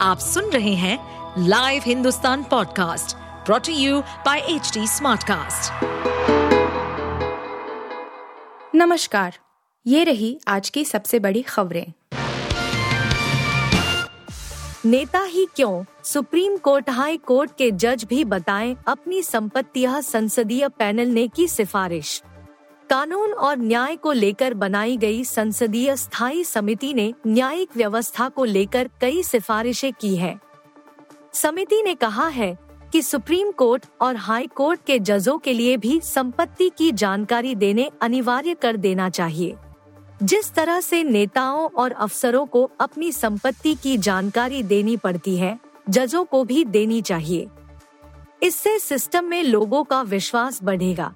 आप सुन रहे हैं live Hindustan podcast brought to you by H smartcast. नमस्कार, ये रही आज की सबसे बड़ी खबरें। नेता ही क्यों? सुप्रीम कोर्ट, हाई कोर्ट के जज भी बताएँ अपनी संपत्तियाँ संसदीय पैनल ने की सिफारिश। कानून और न्याय को लेकर बनाई गई संसदीय स्थायी समिति ने न्यायिक व्यवस्था को लेकर कई सिफारिशें की हैं। समिति ने कहा है कि सुप्रीम कोर्ट और हाई कोर्ट के जजों के लिए भी संपत्ति की जानकारी देने अनिवार्य कर देना चाहिए। जिस तरह से नेताओं और अफसरों को अपनी संपत्ति की जानकारी देनी पड़ती है, जजों को भी देनी चाहिए। इससे सिस्टम में लोगों का विश्वास बढ़ेगा।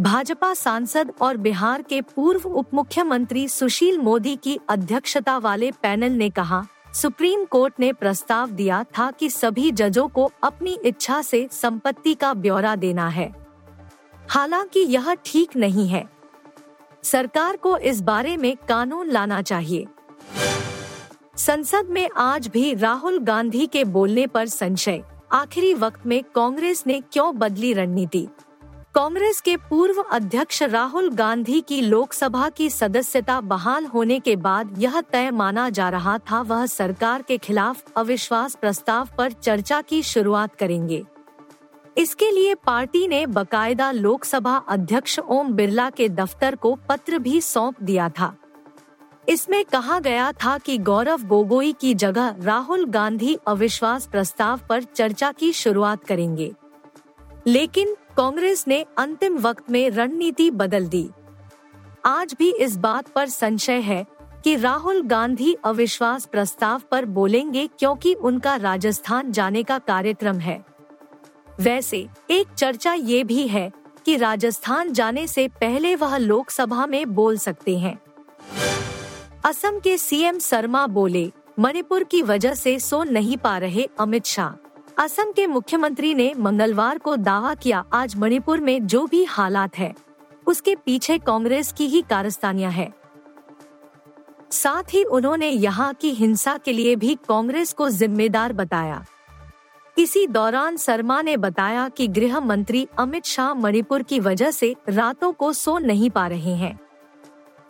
भाजपा सांसद और बिहार के पूर्व उप मुख्यमंत्री सुशील मोदी की अध्यक्षता वाले पैनल ने कहा, सुप्रीम कोर्ट ने प्रस्ताव दिया था कि सभी जजों को अपनी इच्छा से संपत्ति का ब्यौरा देना है। हालाँकि यह ठीक नहीं है। सरकार को इस बारे में कानून लाना चाहिए। संसद में आज भी राहुल गांधी के बोलने पर संशय। आखिरी वक्त में कांग्रेस ने क्यों बदली रणनीति? कांग्रेस के पूर्व अध्यक्ष राहुल गांधी की लोकसभा की सदस्यता बहाल होने के बाद यह तय माना जा रहा था वह सरकार के खिलाफ अविश्वास प्रस्ताव पर चर्चा की शुरुआत करेंगे। इसके लिए पार्टी ने बकायदा लोकसभा अध्यक्ष ओम बिरला के दफ्तर को पत्र भी सौंप दिया था। इसमें कहा गया था कि गौरव गोगोई की जगह राहुल गांधी अविश्वास प्रस्ताव पर चर्चा की शुरुआत करेंगे। लेकिन कांग्रेस ने अंतिम वक्त में रणनीति बदल दी। आज भी इस बात पर संशय है कि राहुल गांधी अविश्वास प्रस्ताव पर बोलेंगे क्योंकि उनका राजस्थान जाने का कार्यक्रम है। वैसे, एक चर्चा ये भी है कि राजस्थान जाने से पहले वह लोकसभा में बोल सकते हैं। असम के सीएम शर्मा बोले, मणिपुर की वजह से सो नहीं पा रहे अमित शाह। असम के मुख्यमंत्री ने मंगलवार को दावा किया, आज मणिपुर में जो भी हालात है, उसके पीछे कांग्रेस की ही कारस्तानियाँ है। साथ ही उन्होंने यहाँ की हिंसा के लिए भी कांग्रेस को जिम्मेदार बताया। इसी दौरान शर्मा ने बताया कि गृह मंत्री अमित शाह मणिपुर की वजह से रातों को सो नहीं पा रहे हैं।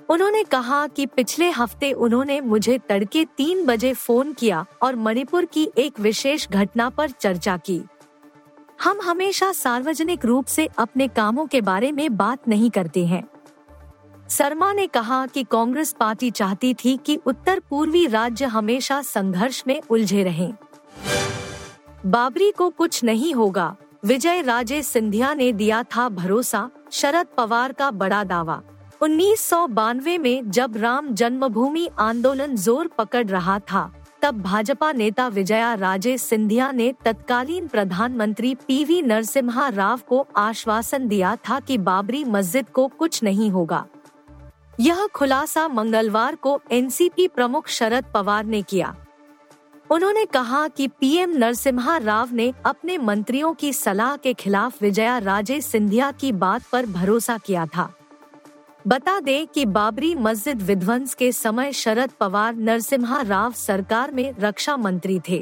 उन्होंने कहा कि पिछले हफ़्ते उन्होंने मुझे तड़के तीन बजे फ़ोन किया और मणिपुर की एक विशेष घटना पर चर्चा की। हम हमेशा सार्वजनिक रूप से अपने कामों के बारे में बात नहीं करते हैं। शर्मा ने कहा कि कांग्रेस पार्टी चाहती थी कि उत्तर पूर्वी राज्य हमेशा संघर्ष में उलझे रहें। बाबरी को कुछ नहीं होगा, विजय राजे सिंधिया ने दिया था भरोसा, शरद पवार का बड़ा दावा। उन्नीस सौ बानवे में जब राम जन्मभूमि आंदोलन ज़ोर पकड़ रहा था, तब भाजपा नेता विजया राजे सिंधिया ने तत्कालीन प्रधानमंत्री पीवी नरसिम्हा राव को आश्वासन दिया था कि बाबरी मस्जिद को कुछ नहीं होगा। यह खुलासा मंगलवार को एनसीपी प्रमुख शरद पवार ने किया। उन्होंने कहा कि पीएम नरसिम्हा राव ने अपने मंत्रियों की सलाह के खिलाफ विजया राजे सिंधिया की बात पर भरोसा किया था। बता दें कि बाबरी मस्जिद विध्वंस के समय शरद पवार नरसिम्हा राव सरकार में रक्षा मंत्री थे।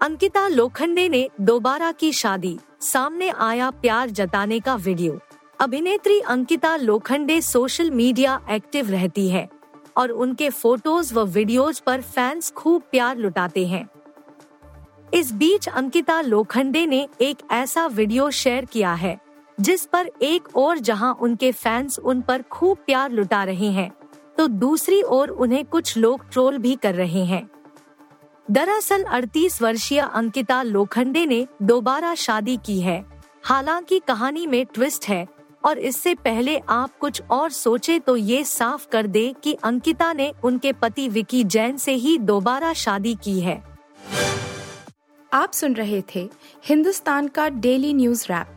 अंकिता लोखंडे ने दोबारा की शादी। सामने आया प्यार जताने का वीडियो। अभिनेत्री Ankita Lokhande social media active रहती है और उनके फ़ोटोज़ व वीडियोज़ पर फैंस खूब प्यार लुटाते हैं। इस बीच अंकिता लोखंडे ने एक ऐसा वीडियो शेयर किया है जिस पर एक और जहाँ उनके फैंस उन पर खूब प्यार लुटा रहे हैं तो दूसरी ओर उन्हें कुछ लोग ट्रोल भी कर रहे हैं। दरअसल 38 वर्षीय अंकिता लोखंडे ने दोबारा शादी की है। हालाँकि कहानी में ट्विस्ट है, और इससे पहले आप कुछ और सोचे तो ये साफ़ कर दे कि अंकिता ने उनके पति विकी जैन से ही दोबारा शादी की है। आप सुन रहे थे हिंदुस्तान का डेली न्यूज़ रैप।